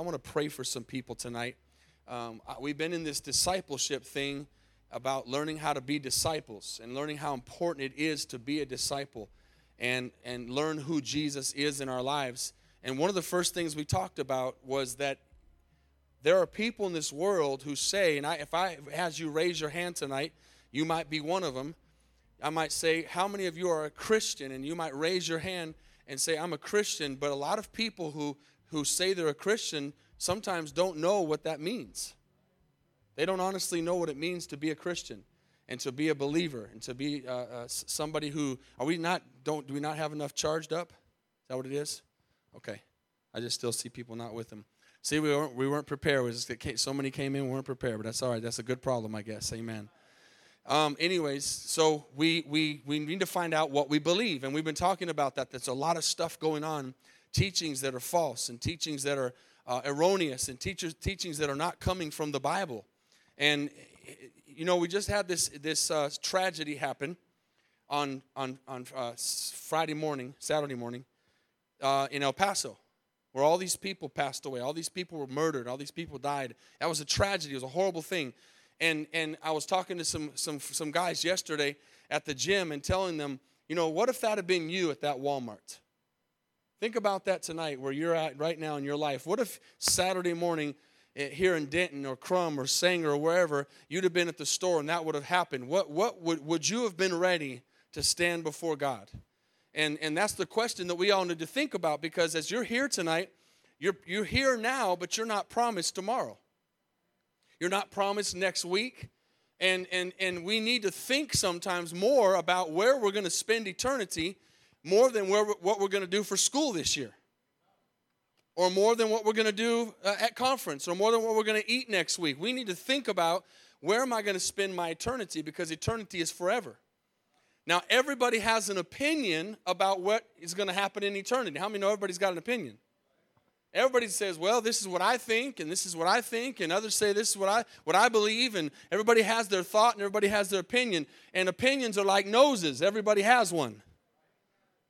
I want to pray for some people tonight. Um, we've been in this discipleship thing about learning how to be disciples and learning how important it is to be a disciple and, and learn who Jesus is in our lives. And one of the first things we talked about was that there are people in this world who say, and I, if I, as you raise your hand tonight, you might be one of them. I might say, How many of you are a Christian? And you might raise your hand and say, I'm a Christian. But a lot of people who who say they're a Christian sometimes don't know what that means. They don't honestly know what it means to be a Christian and to be a believer and to be uh, uh, somebody who are we not don't do we not have enough charged up? Is that what it is? Okay, I just still see people not with them. See, we weren't we weren't prepared. We just, so many came in, we weren't prepared, but that's all right. That's a good problem, I guess. Amen. Um, anyways, so we we we need to find out what we believe, and we've been talking about that. There's a lot of stuff going on teachings that are false and teachings that are uh, erroneous and teachers, teachings that are not coming from the Bible. And, you know, we just had this, this uh, tragedy happen on, on, on uh, Friday morning, Saturday morning, uh, in El Paso, where all these people passed away. All these people were murdered. All these people died. That was a tragedy. It was a horrible thing. And, and I was talking to some, some, some guys yesterday at the gym and telling them, you know, what if that had been you at that Walmart? Think about that tonight where you're at right now in your life. What if Saturday morning eh, here in Denton or Krum or Sanger or wherever, you'd have been at the store and that would have happened? What, what would, would you have been ready to stand before God? And, and that's the question that we all need to think about because as you're here tonight, you're, you're here now, but you're not promised tomorrow. You're not promised next week. And, and, and we need to think sometimes more about where we're going to spend eternity more than what we're going to do for school this year, or more than what we're going to do uh, at conference, or more than what we're going to eat next week. We need to think about where am I going to spend my eternity because eternity is forever. Now, everybody has an opinion about what is going to happen in eternity. How many know everybody's got an opinion? Everybody says, "Well, this is what I think, and this is what I think," and others say, "This is what I what I believe." And everybody has their thought, and everybody has their opinion. And opinions are like noses; everybody has one.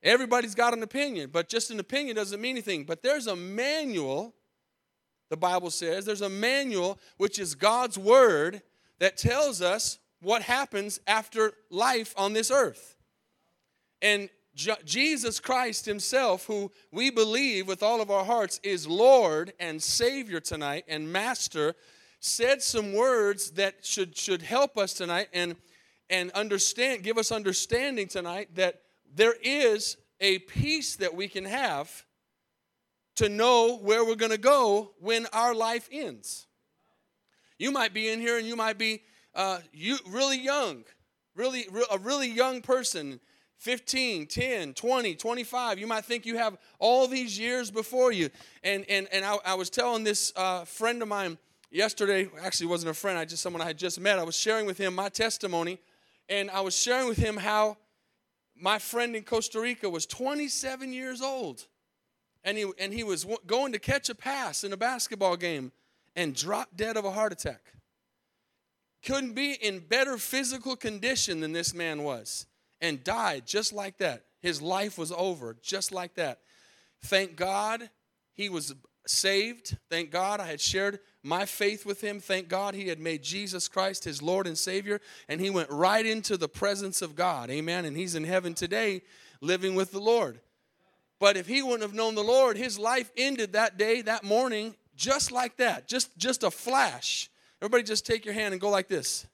Everybody's got an opinion, but just an opinion doesn't mean anything. But there's a manual, the Bible says, there's a manual which is God's word that tells us what happens after life on this earth. And Jesus Christ Himself, who we believe with all of our hearts is Lord and Savior tonight and Master, said some words that should, should help us tonight and, and understand, give us understanding tonight that there is a peace that we can have to know where we're going to go when our life ends. You might be in here and you might be uh, you really young, really a really young person, 15, 10, 20, 25. You might think you have all these years before you. And and and I, I was telling this uh, friend of mine yesterday. Actually, wasn't a friend. I just someone I had just met. I was sharing with him my testimony, and I was sharing with him how my friend in Costa Rica was 27 years old. And he, and he was going to catch a pass in a basketball game and dropped dead of a heart attack. Couldn't be in better physical condition than this man was and died just like that. His life was over just like that. Thank God he was saved. Thank God I had shared my faith with him. Thank God he had made Jesus Christ his Lord and Savior, and he went right into the presence of God. Amen. And he's in heaven today living with the Lord. But if he wouldn't have known the Lord, his life ended that day, that morning, just like that. Just, just a flash. Everybody just take your hand and go like this.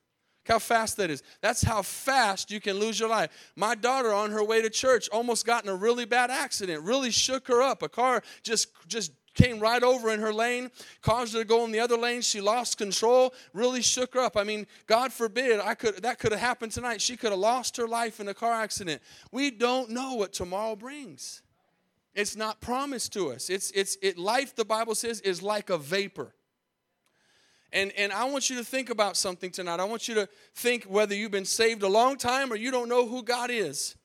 Look how fast that is. That's how fast you can lose your life. My daughter on her way to church almost got in a really bad accident, really shook her up. A car just just came right over in her lane, caused her to go in the other lane. She lost control, really shook her up. I mean, God forbid I could that could have happened tonight. She could have lost her life in a car accident. We don't know what tomorrow brings. It's not promised to us. It's it's it life the Bible says is like a vapor. And, and I want you to think about something tonight. I want you to think whether you've been saved a long time or you don't know who God is.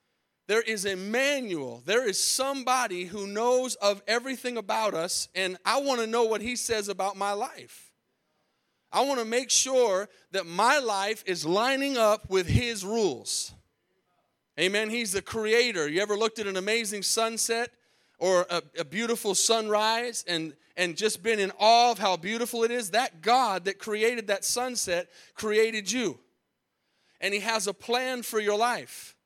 There is a manual. There is somebody who knows of everything about us, and I want to know what he says about my life. I want to make sure that my life is lining up with his rules. Amen. He's the creator. You ever looked at an amazing sunset? or a, a beautiful sunrise and, and just been in awe of how beautiful it is, that God that created that sunset created you. And He has a plan for your life.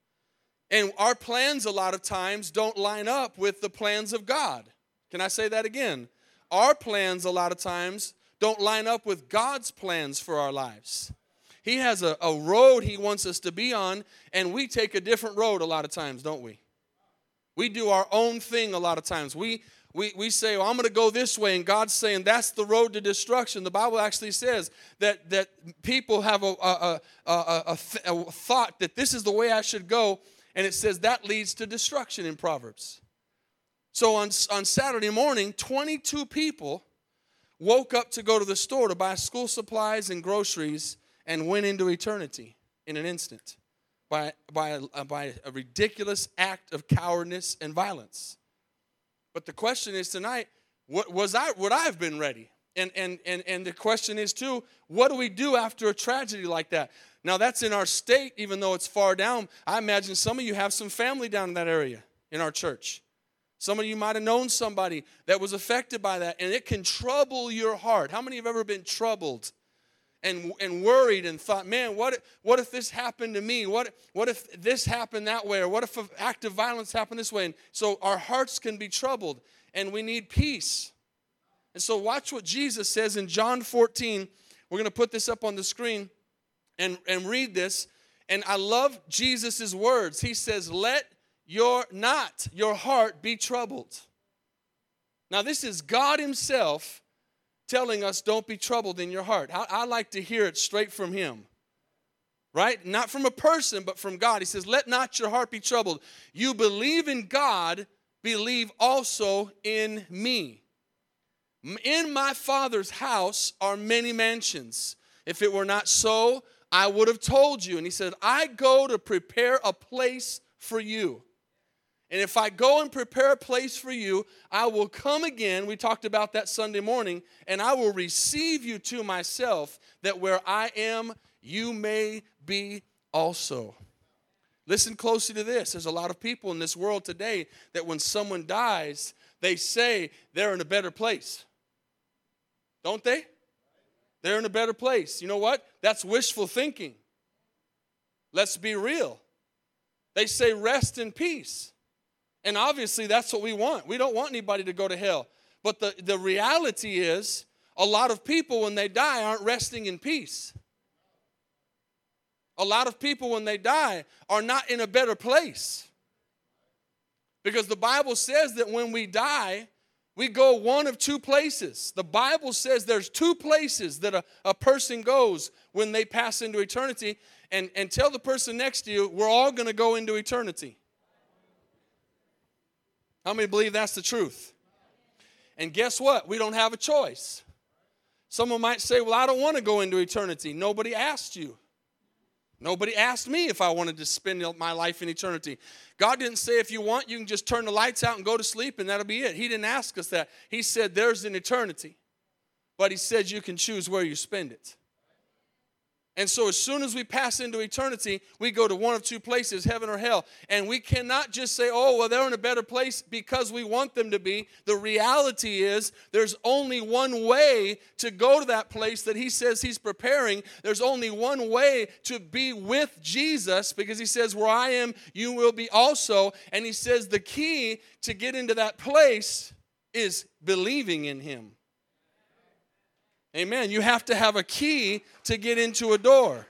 And our plans, a lot of times, don't line up with the plans of God. Can I say that again? Our plans, a lot of times, don't line up with God's plans for our lives. He has a, a road He wants us to be on, and we take a different road a lot of times, don't we? We do our own thing a lot of times. We, we, we say, well, I'm going to go this way, and God's saying that's the road to destruction. The Bible actually says that, that people have a, a, a, a, a thought that this is the way I should go, and it says that leads to destruction in Proverbs. So on, on Saturday morning, 22 people woke up to go to the store to buy school supplies and groceries and went into eternity in an instant by, by, a, uh, by a ridiculous act of cowardness and violence. But the question is tonight, what, was I, would I have been ready? And, and, and, and the question is too, what do we do after a tragedy like that? Now that's in our state, even though it's far down. I imagine some of you have some family down in that area in our church. Some of you might have known somebody that was affected by that, and it can trouble your heart. How many have ever been troubled and, and worried and thought, man, what, what if this happened to me? What, what if this happened that way? Or what if an act of violence happened this way? And so our hearts can be troubled and we need peace. And so watch what Jesus says in John 14. We're going to put this up on the screen and, and read this. And I love Jesus' words. He says, Let your not your heart be troubled. Now, this is God Himself telling us, don't be troubled in your heart. I, I, like to hear it straight from Him, right? Not from a person, but from God. He says, Let not your heart be troubled. You believe in God, believe also in me. In my Father's house are many mansions. If it were not so, I would have told you. And He said, I go to prepare a place for you. And if I go and prepare a place for you, I will come again. We talked about that Sunday morning, and I will receive you to myself, that where I am, you may be also. Listen closely to this. There's a lot of people in this world today that when someone dies, they say they're in a better place. Don't they? They're in a better place. You know what? That's wishful thinking. Let's be real. They say rest in peace. And obviously, that's what we want. We don't want anybody to go to hell. But the, the reality is, a lot of people, when they die, aren't resting in peace. A lot of people, when they die, are not in a better place. Because the Bible says that when we die, we go one of two places. The Bible says there's two places that a, a person goes when they pass into eternity. And, and tell the person next to you, we're all going to go into eternity. How many believe that's the truth? And guess what? We don't have a choice. Someone might say, Well, I don't want to go into eternity. Nobody asked you. Nobody asked me if I wanted to spend my life in eternity. God didn't say, if you want, you can just turn the lights out and go to sleep and that'll be it. He didn't ask us that. He said, there's an eternity. But He said, you can choose where you spend it. And so, as soon as we pass into eternity, we go to one of two places, heaven or hell. And we cannot just say, oh, well, they're in a better place because we want them to be. The reality is, there's only one way to go to that place that He says He's preparing. There's only one way to be with Jesus because He says, where I am, you will be also. And He says, the key to get into that place is believing in Him. Amen. You have to have a key to get into a door.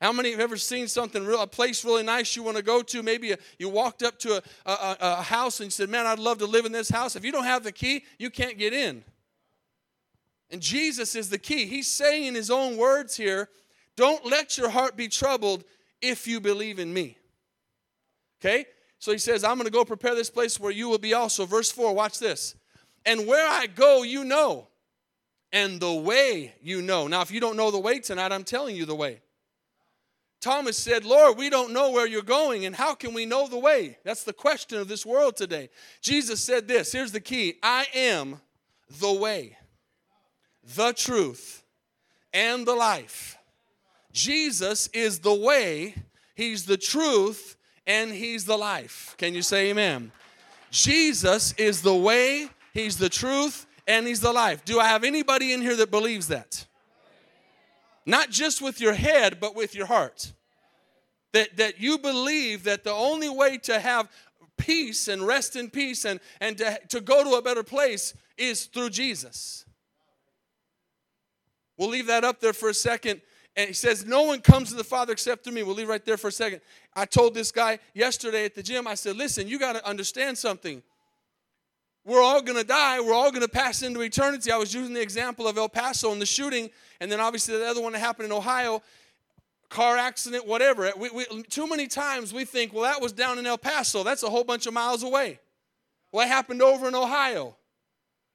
How many have ever seen something, real, a place really nice you want to go to? Maybe you walked up to a, a, a house and you said, Man, I'd love to live in this house. If you don't have the key, you can't get in. And Jesus is the key. He's saying in his own words here, Don't let your heart be troubled if you believe in me. Okay? So he says, I'm going to go prepare this place where you will be also. Verse 4, watch this. And where I go, you know and the way you know. Now, if you don't know the way tonight, I'm telling you the way. Thomas said, Lord, we don't know where you're going, and how can we know the way? That's the question of this world today. Jesus said this here's the key I am the way, the truth, and the life. Jesus is the way, He's the truth, and He's the life. Can you say amen? Jesus is the way, He's the truth, and He's the life. Do I have anybody in here that believes that? Not just with your head, but with your heart. That, that you believe that the only way to have peace and rest in peace and, and to, to go to a better place is through Jesus. We'll leave that up there for a second. And he says, No one comes to the Father except through me. We'll leave right there for a second. I told this guy yesterday at the gym, I said, Listen, you got to understand something. We're all going to die. We're all going to pass into eternity. I was using the example of El Paso and the shooting, and then obviously the other one that happened in Ohio car accident, whatever. We, we, too many times we think, well, that was down in El Paso. That's a whole bunch of miles away. What happened over in Ohio?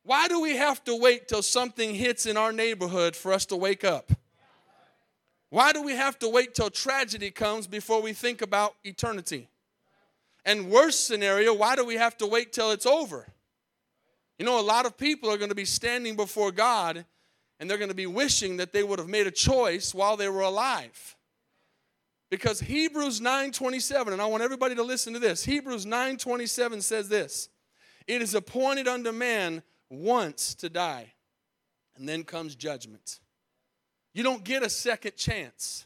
Why do we have to wait till something hits in our neighborhood for us to wake up? Why do we have to wait till tragedy comes before we think about eternity? And worst scenario, why do we have to wait till it's over? You know, a lot of people are going to be standing before God and they're going to be wishing that they would have made a choice while they were alive. Because Hebrews 9:27 and I want everybody to listen to this. Hebrews 9:27 says this. It is appointed unto man once to die, and then comes judgment. You don't get a second chance.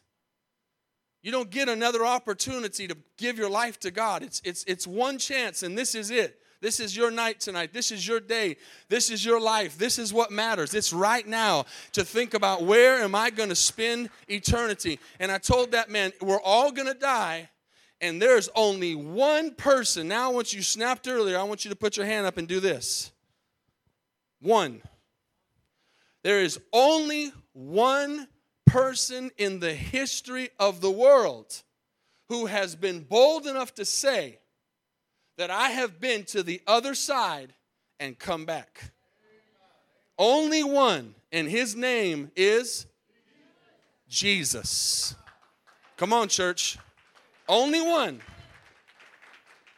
You don't get another opportunity to give your life to God. It's, it's, it's one chance, and this is it. This is your night tonight. This is your day. This is your life. This is what matters. It's right now to think about where am I going to spend eternity. And I told that man, we're all going to die, and there's only one person. Now, once you snapped earlier, I want you to put your hand up and do this. One. There is only one person in the history of the world who has been bold enough to say that I have been to the other side and come back. Only one, and his name is Jesus. Come on, church. Only one.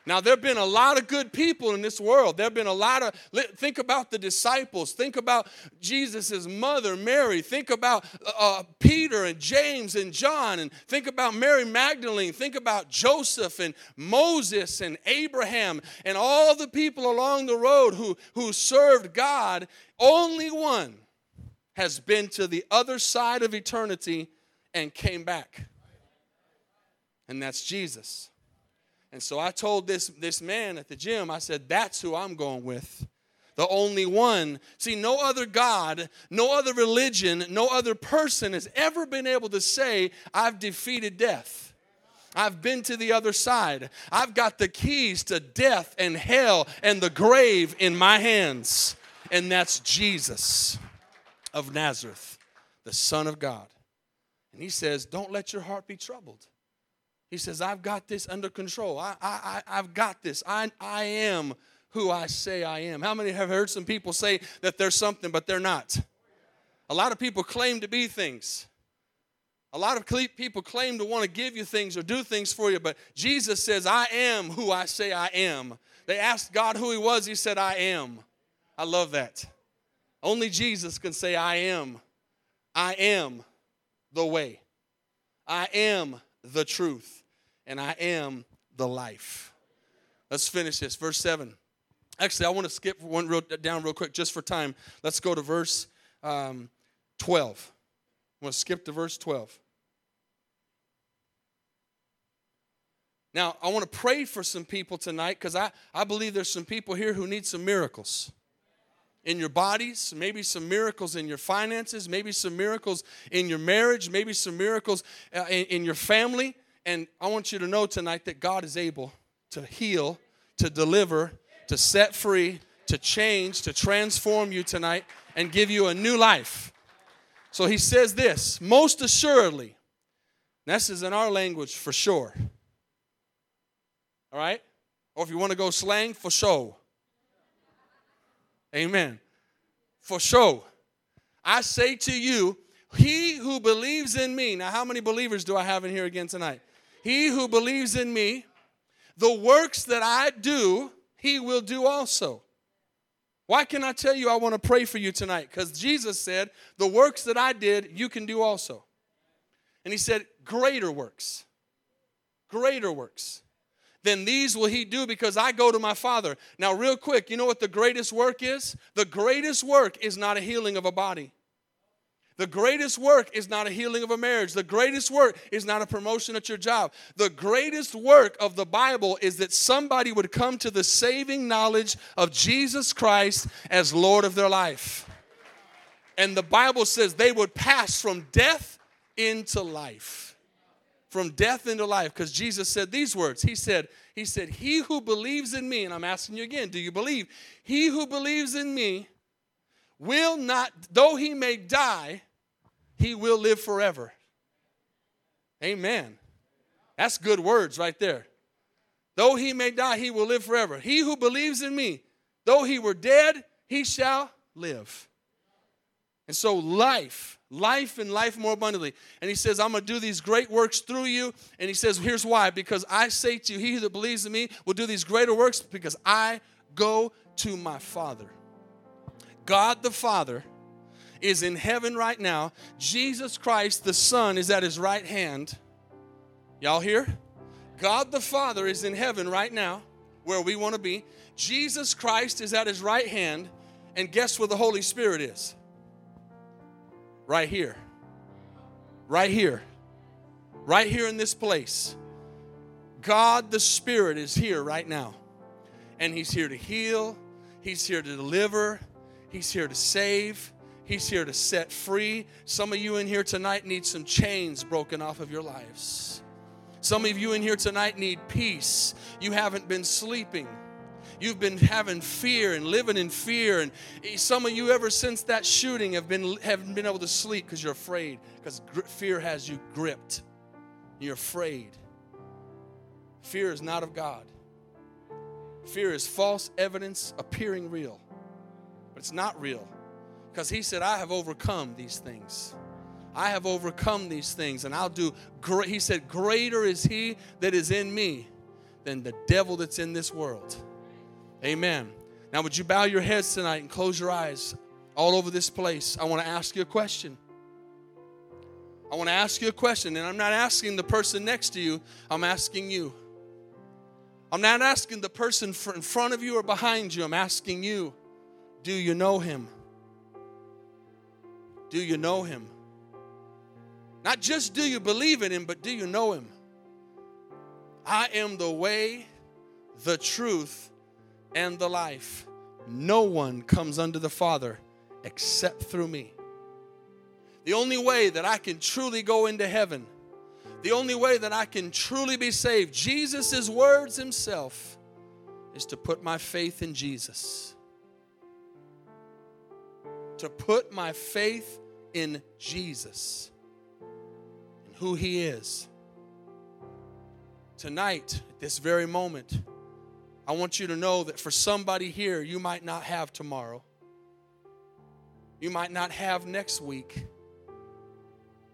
Now, there have been a lot of good people in this world. There have been a lot of, think about the disciples. Think about Jesus' mother, Mary. Think about uh, Peter and James and John. And think about Mary Magdalene. Think about Joseph and Moses and Abraham and all the people along the road who, who served God. Only one has been to the other side of eternity and came back. And that's Jesus. And so I told this, this man at the gym, I said, that's who I'm going with. The only one. See, no other God, no other religion, no other person has ever been able to say, I've defeated death. I've been to the other side. I've got the keys to death and hell and the grave in my hands. And that's Jesus of Nazareth, the Son of God. And he says, Don't let your heart be troubled. He says, I've got this under control. I, I, I've got this. I, I am who I say I am. How many have heard some people say that they're something, but they're not? A lot of people claim to be things. A lot of people claim to want to give you things or do things for you, but Jesus says, I am who I say I am. They asked God who He was, He said, I am. I love that. Only Jesus can say, I am. I am the way. I am the truth and I am the life. Let's finish this. Verse 7. Actually, I want to skip one real, down real quick just for time. Let's go to verse um, 12. I want to skip to verse 12. Now, I want to pray for some people tonight because I, I believe there's some people here who need some miracles in your bodies, maybe some miracles in your finances, maybe some miracles in your marriage, maybe some miracles uh, in, in your family. And I want you to know tonight that God is able to heal, to deliver, to set free, to change, to transform you tonight and give you a new life. So he says this most assuredly. This is in our language for sure. All right? Or if you want to go slang, for sure. Amen. For sure. I say to you, he who believes in me. Now, how many believers do I have in here again tonight? He who believes in me, the works that I do, he will do also. Why can I tell you I want to pray for you tonight? Because Jesus said, The works that I did, you can do also. And he said, Greater works. Greater works. then these will he do because I go to my Father. Now, real quick, you know what the greatest work is? The greatest work is not a healing of a body. The greatest work is not a healing of a marriage. The greatest work is not a promotion at your job. The greatest work of the Bible is that somebody would come to the saving knowledge of Jesus Christ as Lord of their life. And the Bible says they would pass from death into life. From death into life. Because Jesus said these words. He said, He said, He who believes in me, and I'm asking you again, do you believe? He who believes in me will not, though he may die, he will live forever. Amen. That's good words right there. Though he may die, he will live forever. He who believes in me, though he were dead, he shall live. And so, life, life and life more abundantly. And he says, I'm going to do these great works through you. And he says, Here's why because I say to you, he that believes in me will do these greater works because I go to my Father. God the Father is in heaven right now. Jesus Christ the Son is at his right hand. Y'all here? God the Father is in heaven right now, where we want to be. Jesus Christ is at his right hand. And guess where the Holy Spirit is? Right here. Right here. Right here in this place. God the Spirit is here right now. And He's here to heal, He's here to deliver, He's here to save. He's here to set free. Some of you in here tonight need some chains broken off of your lives. Some of you in here tonight need peace. You haven't been sleeping. You've been having fear and living in fear. And some of you, ever since that shooting, have been haven't been able to sleep because you're afraid. Because fear has you gripped. You're afraid. Fear is not of God. Fear is false evidence appearing real it's not real. Because he said, I have overcome these things. I have overcome these things, and I'll do great. He said, Greater is he that is in me than the devil that's in this world. Amen. Now, would you bow your heads tonight and close your eyes all over this place? I want to ask you a question. I want to ask you a question, and I'm not asking the person next to you, I'm asking you. I'm not asking the person in front of you or behind you, I'm asking you. Do you know him? Do you know him? Not just do you believe in him, but do you know him? I am the way, the truth, and the life. No one comes unto the Father except through me. The only way that I can truly go into heaven, the only way that I can truly be saved, Jesus' words himself, is to put my faith in Jesus to put my faith in Jesus and who He is. Tonight, at this very moment, I want you to know that for somebody here, you might not have tomorrow. You might not have next week.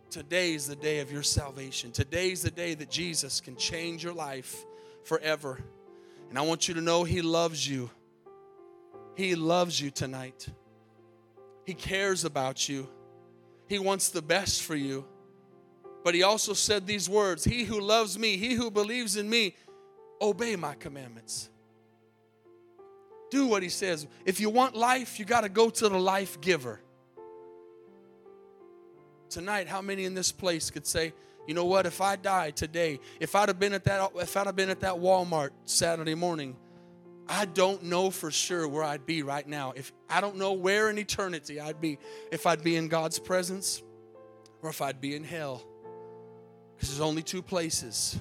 Today's the day of your salvation. Today's the day that Jesus can change your life forever. And I want you to know He loves you. He loves you tonight. He cares about you, He wants the best for you. But He also said these words He who loves me, he who believes in me, obey my commandments. Do what He says. If you want life, you got to go to the life giver. Tonight, how many in this place could say, you know what, if I died today, if I'd have been at that if I'd have been at that Walmart Saturday morning, I don't know for sure where I'd be right now. If I don't know where in eternity I'd be, if I'd be in God's presence or if I'd be in hell. Because there's only two places.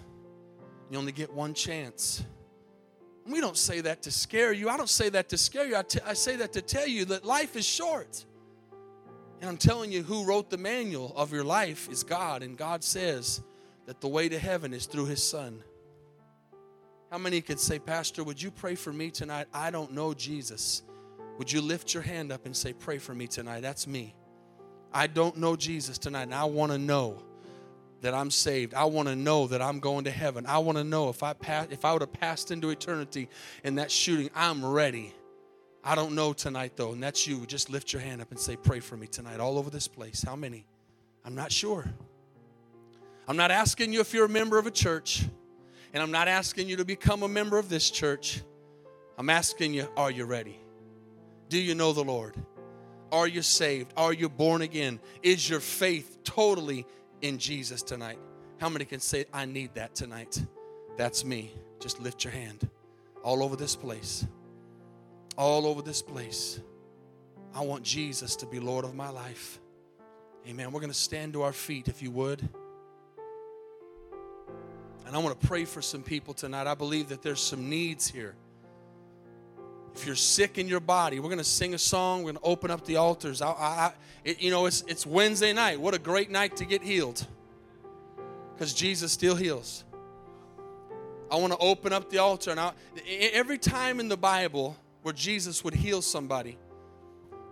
You only get one chance. We don't say that to scare you. I don't say that to scare you. I, t- I say that to tell you that life is short. And I'm telling you, who wrote the manual of your life is God. And God says that the way to heaven is through His Son. How many could say, Pastor, would you pray for me tonight? I don't know Jesus. Would you lift your hand up and say, Pray for me tonight? That's me. I don't know Jesus tonight, and I want to know that I'm saved. I want to know that I'm going to heaven. I want to know if I pass, if I would have passed into eternity in that shooting, I'm ready. I don't know tonight though, and that's you. Just lift your hand up and say, "Pray for me tonight." All over this place. How many? I'm not sure. I'm not asking you if you're a member of a church. And I'm not asking you to become a member of this church. I'm asking you, are you ready? Do you know the Lord? Are you saved? Are you born again? Is your faith totally in Jesus tonight? How many can say, I need that tonight? That's me. Just lift your hand all over this place. All over this place. I want Jesus to be Lord of my life. Amen. We're going to stand to our feet if you would. And I want to pray for some people tonight. I believe that there's some needs here. If you're sick in your body, we're going to sing a song. We're going to open up the altars. I, I, it, you know, it's, it's Wednesday night. What a great night to get healed because Jesus still heals. I want to open up the altar. Now, every time in the Bible where Jesus would heal somebody,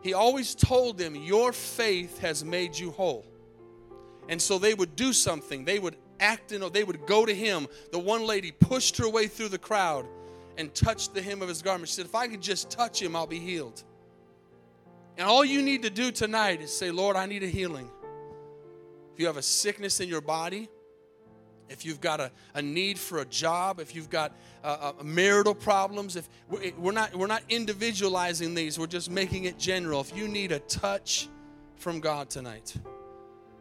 he always told them, Your faith has made you whole. And so they would do something. They would act in, they would go to him. The one lady pushed her way through the crowd and touched the hem of his garment. She said, If I could just touch him, I'll be healed. And all you need to do tonight is say, Lord, I need a healing. If you have a sickness in your body, if you've got a, a need for a job, if you've got uh, uh, marital problems, if we're not, we're not individualizing these, we're just making it general. If you need a touch from God tonight,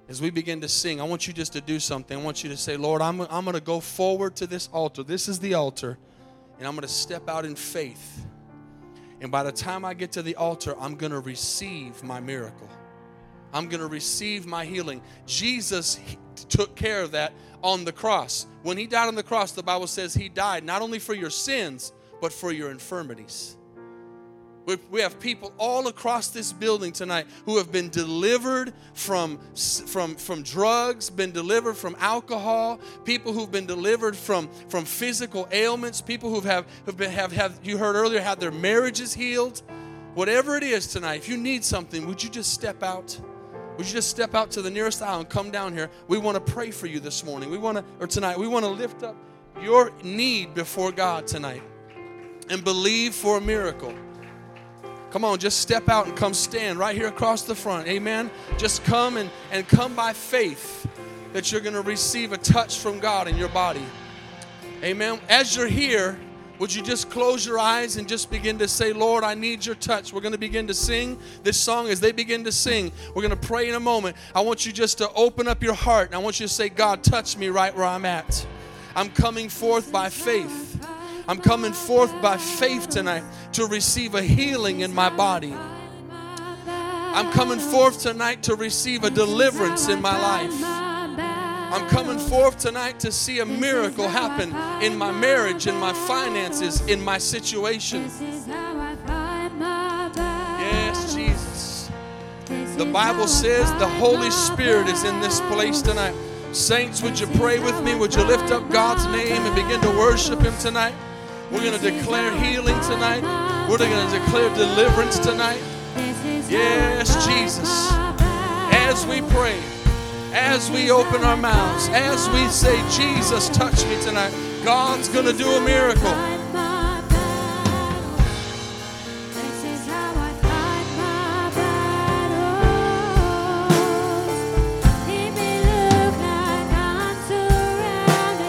as we begin to sing, I want you just to do something. I want you to say, Lord, I'm, I'm going to go forward to this altar. This is the altar, and I'm going to step out in faith. And by the time I get to the altar, I'm going to receive my miracle. I'm going to receive my healing. Jesus took care of that on the cross. When he died on the cross, the Bible says he died not only for your sins, but for your infirmities. We have people all across this building tonight who have been delivered from, from, from drugs, been delivered from alcohol, people who've been delivered from, from physical ailments, people who have, have, been, have, have, you heard earlier, had their marriages healed. Whatever it is tonight, if you need something, would you just step out? Would you just step out to the nearest aisle and come down here? We want to pray for you this morning. We want to, or tonight, we want to lift up your need before God tonight and believe for a miracle. Come on, just step out and come stand right here across the front. Amen. Just come and, and come by faith that you're going to receive a touch from God in your body. Amen. As you're here, would you just close your eyes and just begin to say, Lord, I need your touch? We're going to begin to sing this song. As they begin to sing, we're going to pray in a moment. I want you just to open up your heart and I want you to say, God, touch me right where I'm at. I'm coming forth by faith. I'm coming forth by faith tonight to receive a healing in my body. I'm coming forth tonight to receive a deliverance in my life. I'm coming forth tonight to see a miracle happen in my marriage, in my finances, in my situation. Yes, Jesus. The Bible says the Holy Spirit is in this place tonight. Saints, would you pray with me? Would you lift up God's name and begin to worship Him tonight? We're going to declare healing tonight. We're going to declare deliverance tonight. Yes, Jesus. As we pray as we open our mouths, as we say, Jesus, touch me tonight, God's going to do a miracle.